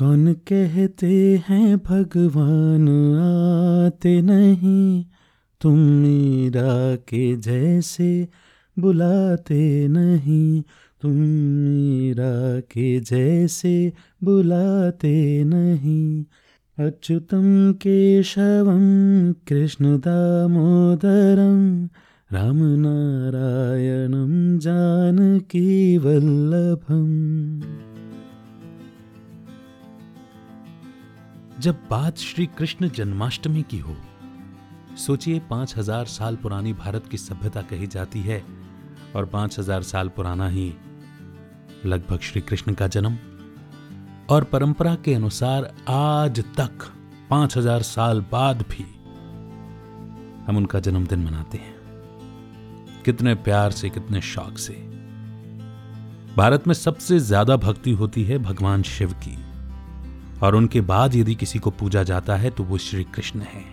कौन कहते हैं भगवान आते नहीं? तुम मीरा के जैसे बुलाते नहीं। तुम मीरा के जैसे बुलाते नहीं। अच्युतं केशवं कृष्णदामोदरं रामनारायणं जानकीवल्लभम् जब बात श्री कृष्ण जन्माष्टमी की हो, सोचिए पाँच हज़ार साल पुरानी भारत की सभ्यता कही जाती है और पाँच हज़ार साल पुराना ही लगभग श्री कृष्ण का जन्म। और परंपरा के अनुसार आज तक पाँच हज़ार साल बाद भी हम उनका जन्मदिन मनाते हैं। कितने प्यार से, कितने शौक से। भारत में सबसे ज़्यादा भक्ति होती है भगवान शिव की। और उनके बाद यदि किसी को पूजा जाता है तो वो श्री कृष्ण है।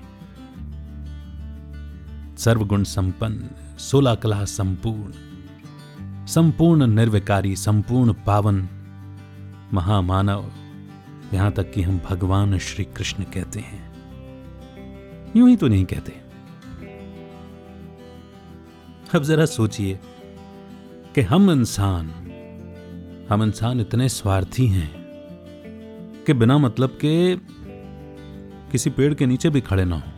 सर्वगुण संपन्न, सोलह कला संपूर्ण संपूर्ण निर्विकारी, संपूर्ण पावन, महामानव, यहाँ तक कि हम भगवान श्री कृष्ण कहते हैं। यूँ ही तो नहीं कहते। अब जरा सोचिए कि हम इंसान हम इंसान इतने स्वार्थी हैं कि बिना मतलब के किसी पेड़ के नीचे भी खड़े ना हो।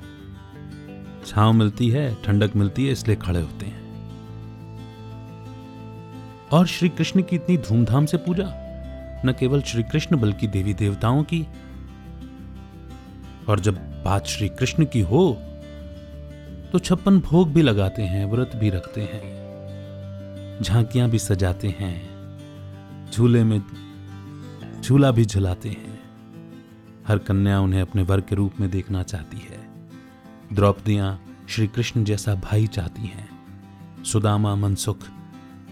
छांव मिलती है, ठंडक मिलती है, इसलिए खड़े होते हैं। और श्री कृष्ण की इतनी धूमधाम से पूजा, न केवल श्री कृष्ण बल्कि देवी देवताओं की। और जब बात श्री कृष्ण की हो तो छप्पन भोग भी लगाते हैं, व्रत भी रखते हैं, झांकियाँ भी सजाते हैं, झूले में झूला भी झुलाते हैं। हर कन्या उन्हें अपने वर के रूप में देखना चाहती है। द्रौपदियाँ श्री कृष्ण जैसा भाई चाहती हैं। सुदामा मनसुख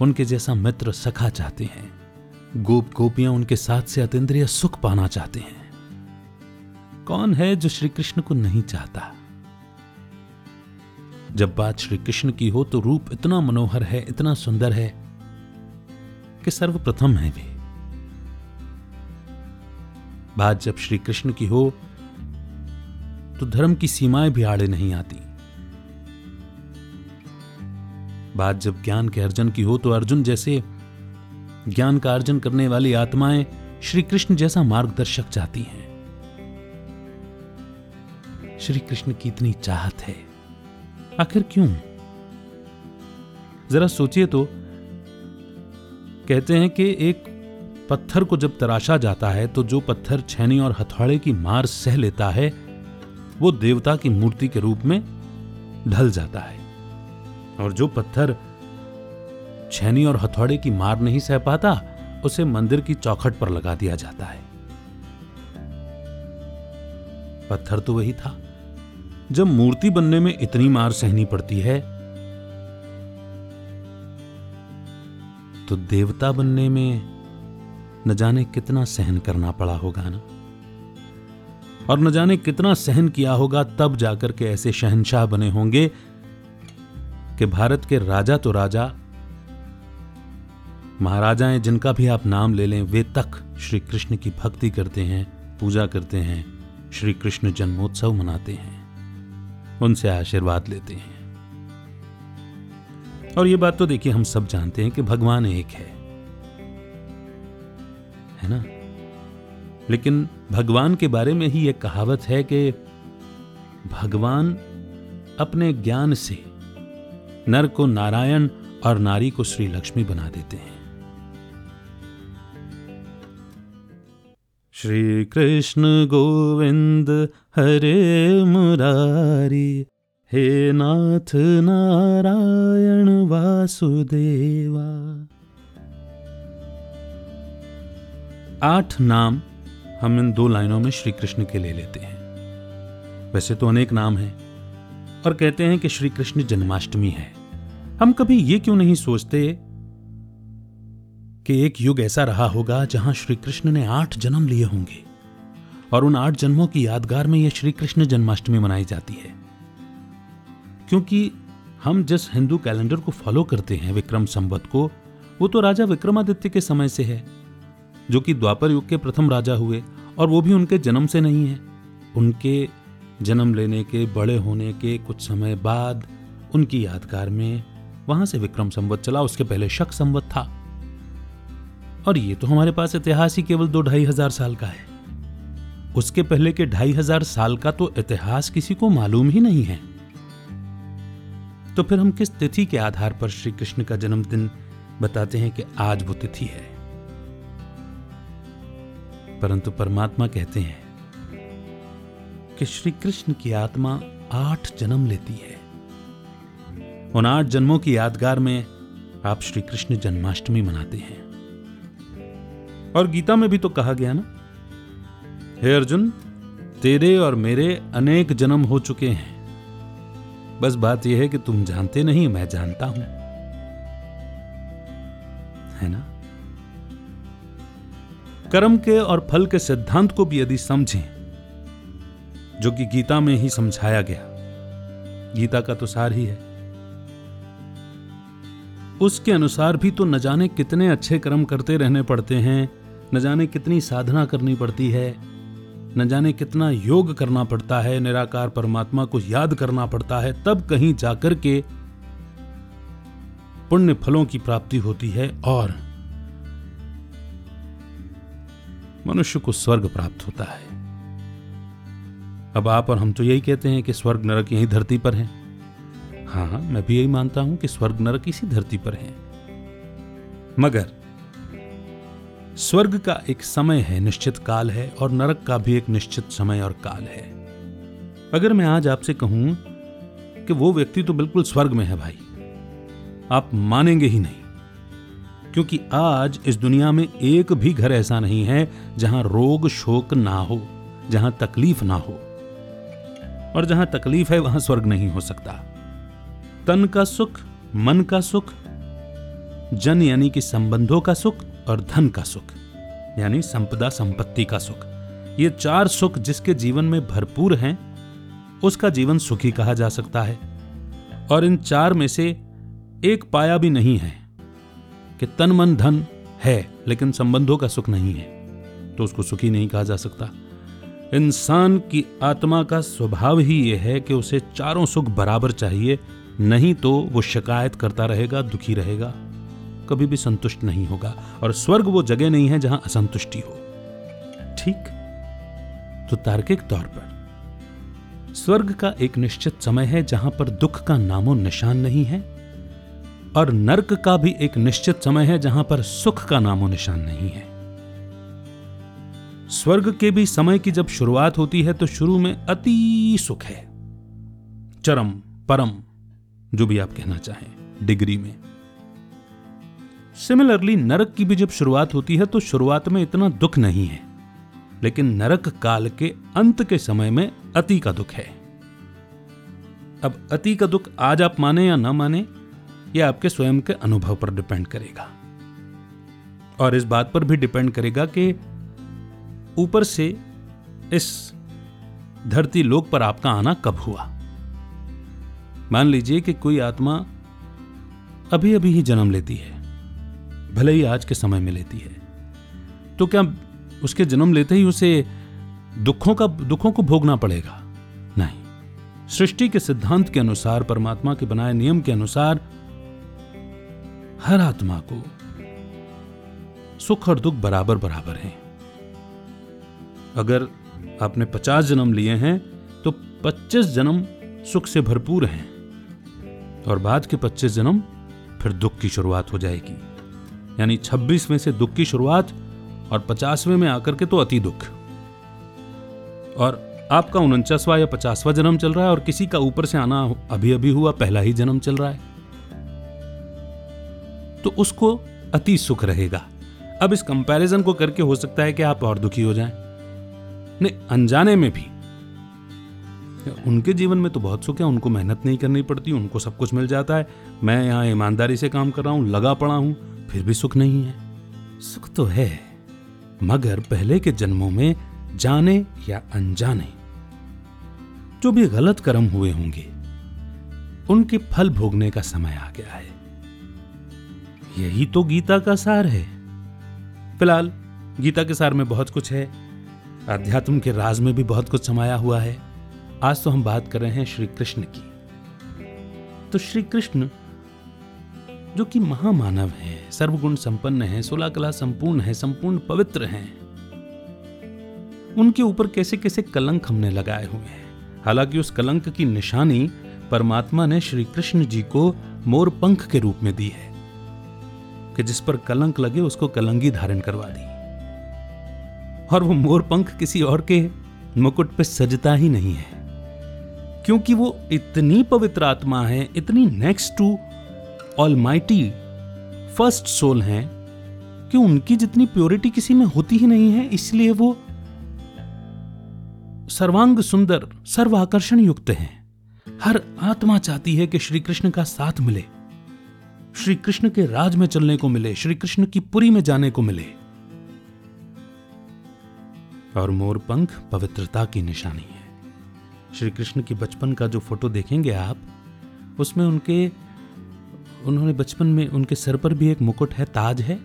उनके जैसा मित्र सखा चाहते हैं। गोप गोपियाँ उनके साथ से अतिद्रिय सुख पाना चाहते हैं। कौन है जो श्री कृष्ण को नहीं चाहता? जब बात श्री कृष्ण की हो तो रूप इतना मनोहर है, इतना सुंदर है कि सर्वप्रथम है वे। बात जब श्री कृष्ण की हो तो धर्म की सीमाएँ भी आड़े नहीं आती। बात जब ज्ञान के अर्जन की हो तो अर्जुन जैसे ज्ञान का अर्जन करने वाली आत्माएँ श्री कृष्ण जैसा मार्गदर्शक चाहती हैं। श्री कृष्ण की इतनी चाहत है। आखिर क्यों? जरा सोचिए तो कहते हैं कि एक पत्थर को जब तराशा जाता है तो जो पत्थर छैनी और हथौड़े की मार सह लेता है, वो देवता की मूर्ति के रूप में ढल जाता है। और जो पत्थर छैनी और हथौड़े की मार नहीं सह पाता, उसे मंदिर की चौखट पर लगा दिया जाता है। पत्थर तो वही था, जब मूर्ति बनने में इतनी मार सहनी पड़ती है तो देवता बनने में न जाने कितना सहन करना पड़ा होगा ना। और न जाने कितना सहन किया होगा, तब जाकर के ऐसे शहनशाह बने होंगे कि भारत के राजा तो राजा, महाराजाएँ जिनका भी आप नाम ले लें, वे तक श्री कृष्ण की भक्ति करते हैं, पूजा करते हैं श्री कृष्ण जन्मोत्सव मनाते हैं, उनसे आशीर्वाद लेते हैं। और ये बात तो देखिए, हम सब जानते हैं कि भगवान एक है। है ना? लेकिन भगवान के बारे में ही एक कहावत है कि भगवान अपने ज्ञान से नर को नारायण और नारी को श्री लक्ष्मी बना देते हैं। श्री कृष्ण गोविंद हरे मुरारी, हे नाथ नारायण वासुदेवा। आठ नाम हम इन दो लाइनों में श्री कृष्ण के ले लेते हैं। वैसे तो अनेक नाम हैं और कहते हैं कि श्री कृष्ण जन्माष्टमी है। हम कभी ये क्यों नहीं सोचते कि एक युग ऐसा रहा होगा जहाँ श्री कृष्ण ने आठ जन्म लिए होंगे और उन आठ जन्मों की यादगार में यह श्री कृष्ण जन्माष्टमी मनाई जाती है। क्योंकि हम जिस हिंदू कैलेंडर को फॉलो करते हैं विक्रम संवत को, वो तो राजा विक्रमादित्य के समय से है। जो कि द्वापर युग के प्रथम राजा हुए, और वो भी उनके जन्म से नहीं है। उनके जन्म लेने के, बड़े होने के कुछ समय बाद उनकी यादगार में वहाँ से विक्रम संवत चला, उसके पहले शक संवत था। और ये तो हमारे पास इतिहास ही केवल दो ढाई हज़ार साल का है। उसके पहले के ढाई हज़ार साल का तो इतिहास किसी को मालूम ही नहीं है। तो फिर हम किस तिथि के आधार पर श्री कृष्ण का जन्मदिन बताते हैं कि आज वो तिथि है? परंतु परमात्मा कहते हैं कि श्री कृष्ण की आत्मा आठ जन्म लेती है। उन आठ जन्मों की यादगार में आप श्री कृष्ण जन्माष्टमी मनाते हैं। और गीता में भी तो कहा गया ना, हे अर्जुन, तेरे और मेरे अनेक जन्म हो चुके हैं। बस बात यह है कि तुम जानते नहीं, मैं जानता हूँ। है ना? कर्म के और फल के सिद्धांत को भी यदि समझें, जो कि गीता में ही समझाया गया। गीता का तो सार ही है। उसके अनुसार भी तो न जाने कितने अच्छे कर्म करते रहने पड़ते हैं, न जाने कितनी साधना करनी पड़ती है, न जाने कितना योग करना पड़ता है, निराकार परमात्मा को याद करना पड़ता है, तब कहीं जाकर के पुण्य फलों की प्राप्ति होती है और मनुष्य को स्वर्ग प्राप्त होता है। अब आप और हम तो यही कहते हैं कि स्वर्ग नरक यही धरती पर है। हाँ हाँ मैं भी यही मानता हूँ कि स्वर्ग नरक इसी धरती पर है। मगर, स्वर्ग का एक समय है, निश्चित काल है, और नरक का भी एक निश्चित समय और काल है। अगर मैं आज आपसे कहूँ कि वो व्यक्ति तो बिल्कुल स्वर्ग में है भाई, आप मानेंगे ही नहीं। क्योंकि आज इस दुनिया में एक भी घर ऐसा नहीं है जहाँ रोग शोक ना हो, जहाँ तकलीफ़ ना हो। और जहाँ तकलीफ़ है वहाँ स्वर्ग नहीं हो सकता। तन का सुख, मन का सुख, जन यानी कि संबंधों का सुख और धन का सुख, यानी संपदा संपत्ति का सुख। ये चार सुख जिसके जीवन में भरपूर हैं, उसका जीवन सुखी कहा जा सकता है। और इन चार में से एक पाया भी नहीं है। कि तन मन धन है, लेकिन संबंधों का सुख नहीं है। तो उसको सुखी नहीं कहा जा सकता। इंसान की आत्मा का स्वभाव ही यह है कि उसे चारों सुख बराबर चाहिए, नहीं तो वो शिकायत करता रहेगा, दुखी रहेगा, कभी भी संतुष्ट नहीं होगा, और स्वर्ग वो जगह नहीं है जहाँ असंतुष्टि हो। ठीक? तो तार्किक तौर पर, स्वर्ग का एक निश्चित समय है जहाँ पर दुख का नामो निशान नहीं है और नर्क का भी एक निश्चित समय है जहाँ पर सुख का नामो निशान नहीं है। स्वर्ग के भी समय की जब शुरुआत होती है तो शुरू में अति सुख है। चरम, परम, जो भी आप कहना चाहें, डिग्री में। सिमिलरली नरक की भी जब शुरुआत होती है तो शुरुआत में इतना दुख नहीं है, लेकिन नरक काल के अंत के समय में अति का दुख है। अब अति का दुख आज आप माने या ना माने यह आपके स्वयं के अनुभव पर डिपेंड करेगा। और इस बात पर भी डिपेंड करेगा कि ऊपर से इस धरती लोक पर आपका आना कब हुआ। मान लीजिए कि कोई आत्मा अभी अभी ही जन्म लेती है, भले ही आज के समय में लेती है। तो क्या उसके जन्म लेते ही उसे दुखों का, दुखों को भोगना पड़ेगा? नहीं। सृष्टि के सिद्धांत के अनुसार, परमात्मा के बनाए नियम के अनुसार हर आत्मा को सुख और दुख बराबर बराबर हैं। अगर आपने पचास जन्म लिए हैं तो पच्चीस जन्म सुख से भरपूर हैं। और बाद के पच्चीस जन्म फिर दुख की शुरुआत हो जाएगी। यानी छब्बीस में से दुख की शुरुआत और पचासवें में आकर के तो अति दुख। और आपका उनचासवा या पचासवा जन्म चल रहा है और किसी का ऊपर से आना अभी अभी हुआ, पहला ही जन्म चल रहा है। तो उसको अति सुख रहेगा। अब इस कंपैरिजन को करके हो सकता है कि आप और दुखी हो जाएँ। नहीं, अनजाने में भी। उनके जीवन में तो बहुत सुख है, उनको मेहनत नहीं करनी पड़ती, उनको सब कुछ मिल जाता है। मैं यहाँ ईमानदारी से काम कर रहा हूँ, लगा पड़ा हूँ, फिर भी सुख नहीं है। सुख तो है, मगर पहले के जन्मों में जाने या अनजाने, जो भी गलत कर्म हुए होंगे, उनके फल भोगने का समय आ गया है। यही तो गीता का सार है। फ़िलहाल, गीता के सार में बहुत कुछ है। अध्यात्म के राज में भी बहुत कुछ समाया हुआ है। आज तो हम बात कर रहे हैं श्री कृष्ण की। तो श्री कृष्ण जो कि महामानव है, सर्वगुण संपन्न है, सोलह कला संपूर्ण है, संपूर्ण पवित्र हैं, उनके ऊपर कैसे कैसे कलंक हमने लगाए हुए हैं? हालाँकि उस कलंक की निशानी परमात्मा ने श्री कृष्ण जी को मोर पंख के रूप में दी है। कि जिस पर कलंक लगे, उसको कलंगी धारण करवा दी। और वो मोर पंख किसी और के मुकुट पे सजता ही नहीं है। क्योंकि वो इतनी पवित्र आत्मा है, इतनी next to almighty first soul है, कि उनकी जितनी प्योरिटी किसी में होती ही नहीं है, इसलिए वो सर्वांग सुंदर सर्व आकर्षण युक्त है। हर आत्मा चाहती है कि श्री कृष्ण का साथ मिले। श्री कृष्ण के राज में चलने को मिले श्री कृष्ण की पुरी में जाने को मिले। और मोर पंख पवित्रता की निशानी है। श्री कृष्ण की बचपन का जो फ़ोटो देखेंगे आप, उसमें उनके, उन्होंने बचपन में उनके सर पर भी एक मुकुट है, ताज है,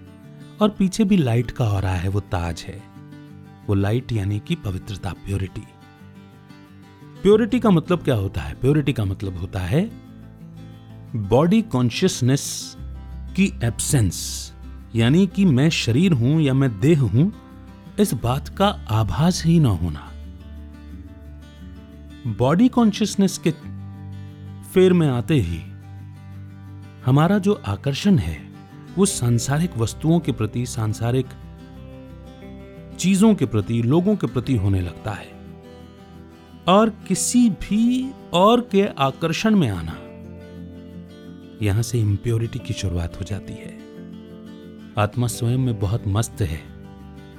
और पीछे भी लाइट का हो रहा है, वो ताज है। वो लाइट यानी कि पवित्रता, प्योरिटी। प्योरिटी का मतलब क्या होता है? प्योरिटी का मतलब होता है बॉडी कॉन्शियसनेस की एब्सेंस यानी कि मैं शरीर हूँ या मैं देह हूँ, इस बात का आभास ही ना होना। बॉडी कॉन्शियसनेस के फेर में आते ही हमारा जो आकर्षण है, वो सांसारिक वस्तुओं के प्रति, सांसारिक चीज़ों के प्रति, लोगों के प्रति होने लगता है। और किसी भी और के आकर्षण में आना यहाँ से इंप्योरिटी की शुरुआत हो जाती है। आत्मा स्वयं में बहुत मस्त है।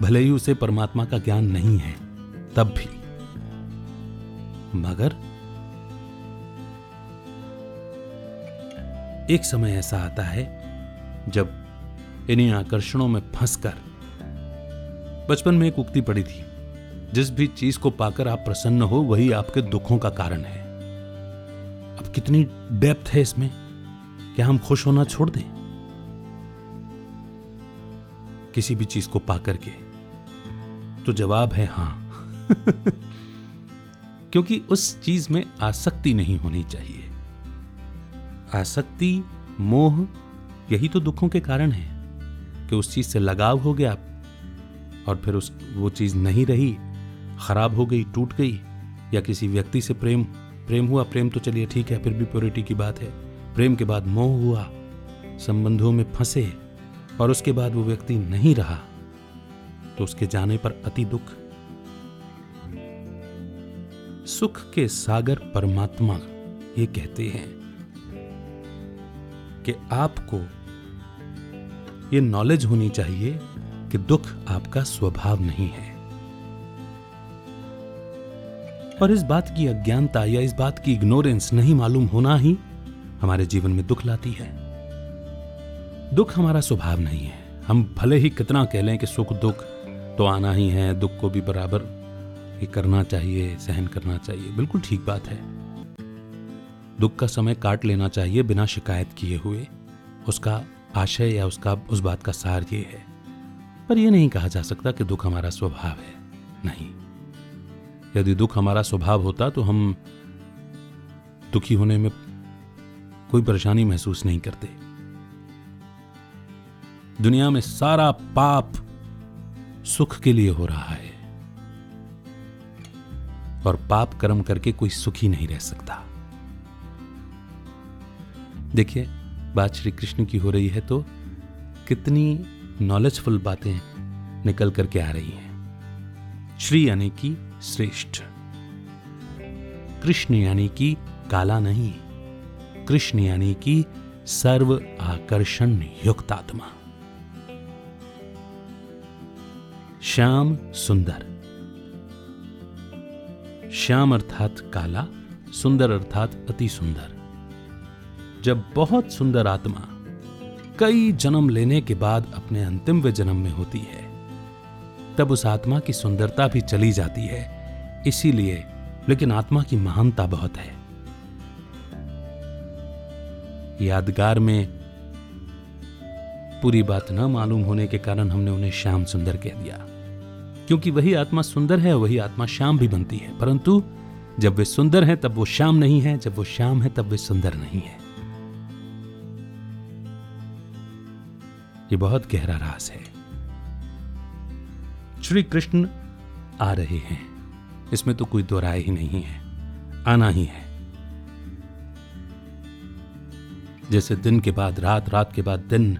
भले ही उसे परमात्मा का ज्ञान नहीं है, तब भी। मगर एक समय ऐसा आता है, जब इन्हीं आकर्षणों में फंसकर बचपन में एक उक्ति पड़ी थी, जिस भी चीज़ को पाकर आप प्रसन्न हो, वही आपके दुखों का कारण है। अब कितनी डेप्थ है इसमें? क्या हम खुश होना छोड़ दें? किसी भी चीज़ को पाकर के तो जवाब है हाँ। क्योंकि उस चीज़ में आसक्ति नहीं होनी चाहिए। आसक्ति, मोह, यही तो दुखों के कारण है कि उस चीज़ से लगाव हो गया और फिर उस, वो चीज़ नहीं रही, खराब हो गई, टूट गई, या किसी व्यक्ति से प्रेम प्रेम हुआ, प्रेम तो चलिए ठीक है, फिर भी प्योरिटी की बात है। प्रेम के बाद मोह हुआ, संबंधों में फंसे, और उसके बाद वो व्यक्ति नहीं रहा तो उसके जाने पर अति दुख। सुख के सागर परमात्मा ये कहते हैं कि आपको ये नॉलेज होनी चाहिए कि दुख आपका स्वभाव नहीं है। और इस बात की अज्ञानता या इस बात की इग्नोरेंस नहीं मालूम होना ही हमारे जीवन में दुख लाती है। दुख हमारा स्वभाव नहीं है। हम भले ही कितना कह लें कि सुख दुख तो आना ही है, दुख को भी बराबर ही करना चाहिए, सहन करना चाहिए। बिल्कुल ठीक बात है। दुख का समय काट लेना चाहिए बिना शिकायत किए हुए। उसका आशय या उसका, उस बात का सार ये है। पर यह नहीं कहा जा सकता कि दुख हमारा स्वभाव है। नहीं। यदि दुख हमारा स्वभाव होता तो हम दुखी होने में कोई परेशानी महसूस नहीं करते। दुनिया में सारा पाप सुख के लिए हो रहा है। और पाप कर्म करके कोई सुखी नहीं रह सकता। देखिए, बात श्री कृष्ण की हो रही है तो कितनी नॉलेजफुल बातें निकल करके आ रही हैं। श्री यानी कि श्रेष्ठ। कृष्ण यानी कि काला नहीं। कृष्ण यानी कि सर्व आकर्षण युक्त आत्मा। श्याम सुंदर। श्याम अर्थात काला, सुंदर अर्थात अति सुंदर। जब बहुत सुंदर आत्मा कई जन्म लेने के बाद अपने अंतिम वे जन्म में होती है, तब उस आत्मा की सुंदरता भी चली जाती है, इसीलिए, लेकिन आत्मा की महानता बहुत है। यादगार में पूरी बात न मालूम होने के कारण हमने उन्हें श्याम सुंदर कह दिया। क्योंकि वही आत्मा सुंदर है, वही आत्मा श्याम भी बनती है। परंतु जब वे सुंदर हैं, तब वो श्याम नहीं है, जब वो श्याम है, तब वे सुंदर नहीं है। ये बहुत गहरा राज है। श्री कृष्ण आ रहे हैं। इसमें तो कोई दो राय ही नहीं है। आना ही है। जैसे दिन के बाद रात रात के बाद दिन,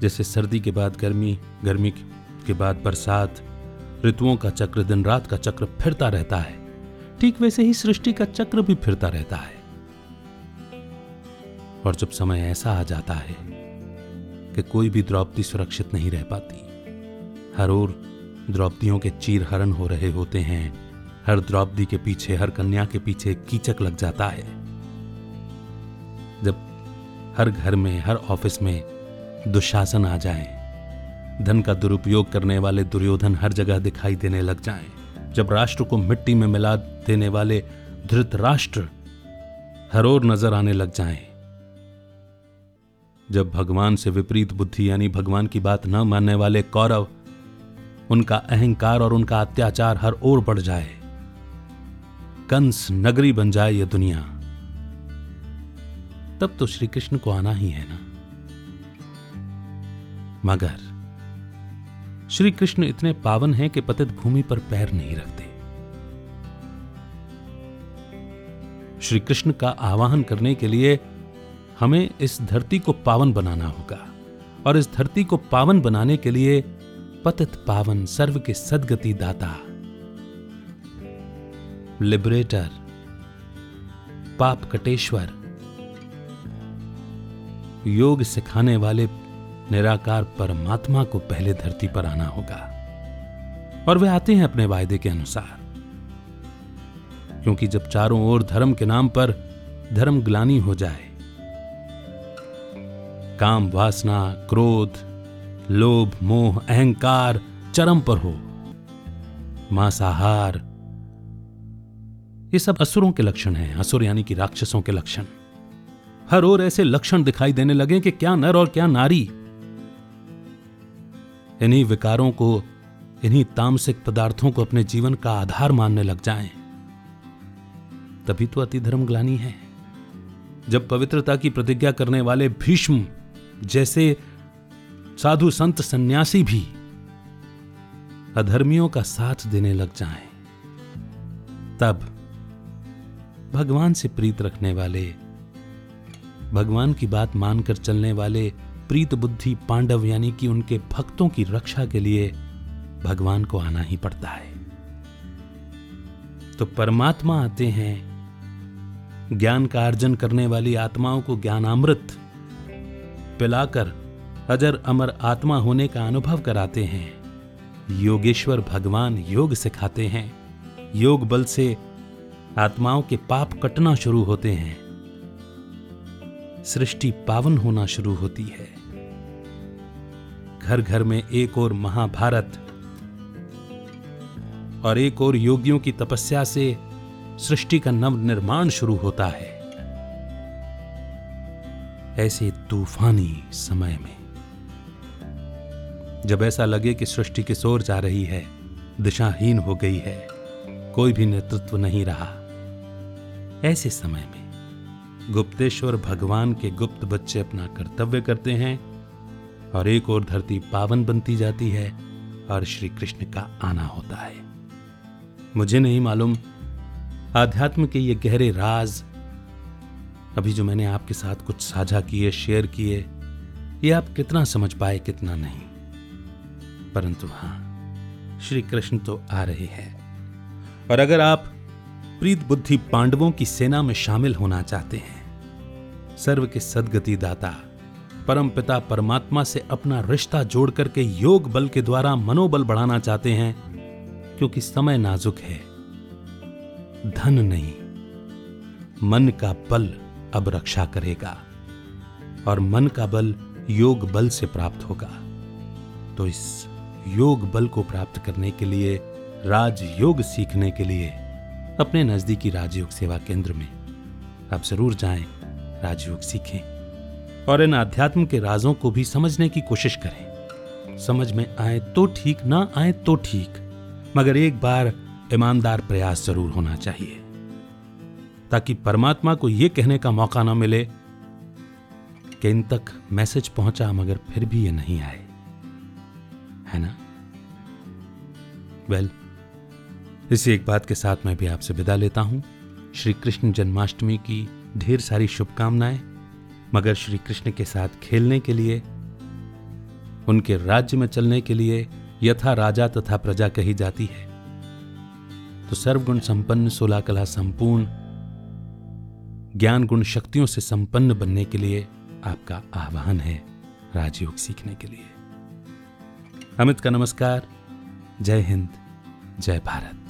जैसे सर्दी के बाद गर्मी गर्मी के बाद बरसात, ऋतुओं का चक्र दिन, रात का चक्र फिरता रहता है। ठीक वैसे ही सृष्टि का चक्र भी फिरता रहता है। और जब समय ऐसा आ जाता है कि कोई भी द्रौपदी सुरक्षित नहीं रह पाती, हर ओर द्रौपदियों के चीर हरण हो रहे होते हैं, हर द्रौपदी के पीछे, हर कन्या के पीछे कीचक लग जाता है। जब हर घर में हर ऑफ़िस में दुशासन आ जाए। धन का दुरुपयोग करने वाले दुर्योधन हर जगह दिखाई देने लग जाएँ, जब राष्ट्र को मिट्टी में मिला देने वाले धृत राष्ट्र हर ओर नज़र आने लग जाएँ, जब भगवान से विपरीत बुद्धि यानी भगवान की बात न मानने वाले कौरव उनका अहंकार और उनका अत्याचार हर ओर बढ़ जाए। कंस नगरी बन जाए यह दुनिया। तब तो श्री कृष्ण को आना ही है ना। मगर श्री कृष्ण इतने पावन हैं कि पतित भूमि पर पैर नहीं रखते। श्री कृष्ण का आवाहन करने के लिए हमें इस धरती को पावन बनाना होगा और इस धरती को पावन बनाने के लिए पतित पावन सर्व के सदगति दाता लिबरेटर पाप कटेश्वर योग सिखाने वाले निराकार परमात्मा को पहले धरती पर आना होगा। और वे आते हैं अपने वायदे के अनुसार। क्योंकि जब चारों ओर धर्म के नाम पर धर्म ग्लानी हो जाए, काम वासना, क्रोध, लोभ, मोह, अहंकार, चरम पर हो, मांसाहार, ये सब असुरों के लक्षण हैं, असुर यानी कि राक्षसों के लक्षण। हर ओर ऐसे लक्षण दिखाई देने लगे कि क्या नर और क्या नारी। इन्हीं विकारों को इन्हीं तामसिक पदार्थों को अपने जीवन का आधार मानने लग जाएँ, तभी तो अति धर्म ग्लानी है। जब पवित्रता की प्रतिज्ञा करने वाले भीष्म जैसे साधु संत सन्यासी भी अधर्मियों का साथ देने लग जाएँ, तब भगवान से प्रीत रखने वाले भगवान की बात मानकर चलने वाले प्रीत बुद्धि पांडव यानी कि उनके भक्तों की रक्षा के लिए भगवान को आना ही पड़ता है। तो परमात्मा आते हैं, ज्ञान का अर्जन करने वाली आत्माओं को ज्ञानामृत पिलाकर अजर अमर आत्मा होने का अनुभव कराते हैं। योगेश्वर भगवान योग सिखाते हैं। योग बल से आत्माओं के पाप कटना शुरू होते हैं। सृष्टि पावन होना शुरू होती है। घर घर में एक और महाभारत और एक और योगियों की तपस्या से सृष्टि का नव निर्माण शुरू होता है। ऐसे तूफानी समय में, जब ऐसा लगे कि सृष्टि की सोर जा रही है, दिशाहीन हो गई है, कोई भी नेतृत्व नहीं रहा, ऐसे समय में गुप्तेश्वर भगवान के गुप्त बच्चे अपना कर्तव्य करते हैं और एक और धरती पावन बनती जाती है और श्री कृष्ण का आना होता है। मुझे नहीं मालूम, आध्यात्म के ये गहरे राज, अभी जो मैंने आपके साथ कुछ साझा किए, शेयर किए, ये आप कितना समझ पाए, कितना नहीं। परंतु हाँ श्री कृष्ण तो आ रहे हैं। और अगर आप प्रीत बुद्धि पांडवों की सेना में शामिल होना चाहते हैं। सर्व के सदगति दाता परम पिता परमात्मा से अपना रिश्ता जोड़ करके योग बल के द्वारा मनोबल बढ़ाना चाहते हैं, क्योंकि समय नाजुक है। धन नहीं, मन का बल अब रक्षा करेगा, और मन का बल योग बल से प्राप्त होगा। तो इस योग बल को प्राप्त करने के लिए, राजयोग सीखने के लिए अपने नजदीकी राजयोग सेवा केंद्र में। आप ज़रूर जाएँ राजयोग सीखें। और इन अध्यात्म के राजों को भी समझने की कोशिश करें। समझ में आए तो ठीक ना आए तो ठीक। मगर एक बार ईमानदार प्रयास ज़रूर होना चाहिए। ताकि परमात्मा को यह कहने का मौका ना मिले कि इन तक मैसेज पहुँचा मगर फिर भी ये नहीं आए। है ना? वेल well, इसी एक बात के साथ मैं भी आपसे विदा लेता हूँ। श्री कृष्ण जन्माष्टमी की ढेर सारी शुभकामनाएँ, मगर श्री कृष्ण के साथ खेलने के लिए, उनके राज्य में चलने के लिए यथा राजा तथा प्रजा कही जाती है। तो सर्वगुण संपन्न सोलह कला संपूर्ण, ज्ञान गुण शक्तियों से संपन्न बनने के लिए आपका आह्वान है राजयोग सीखने के लिए। अमित का नमस्कार। जय हिंद, जय भारत।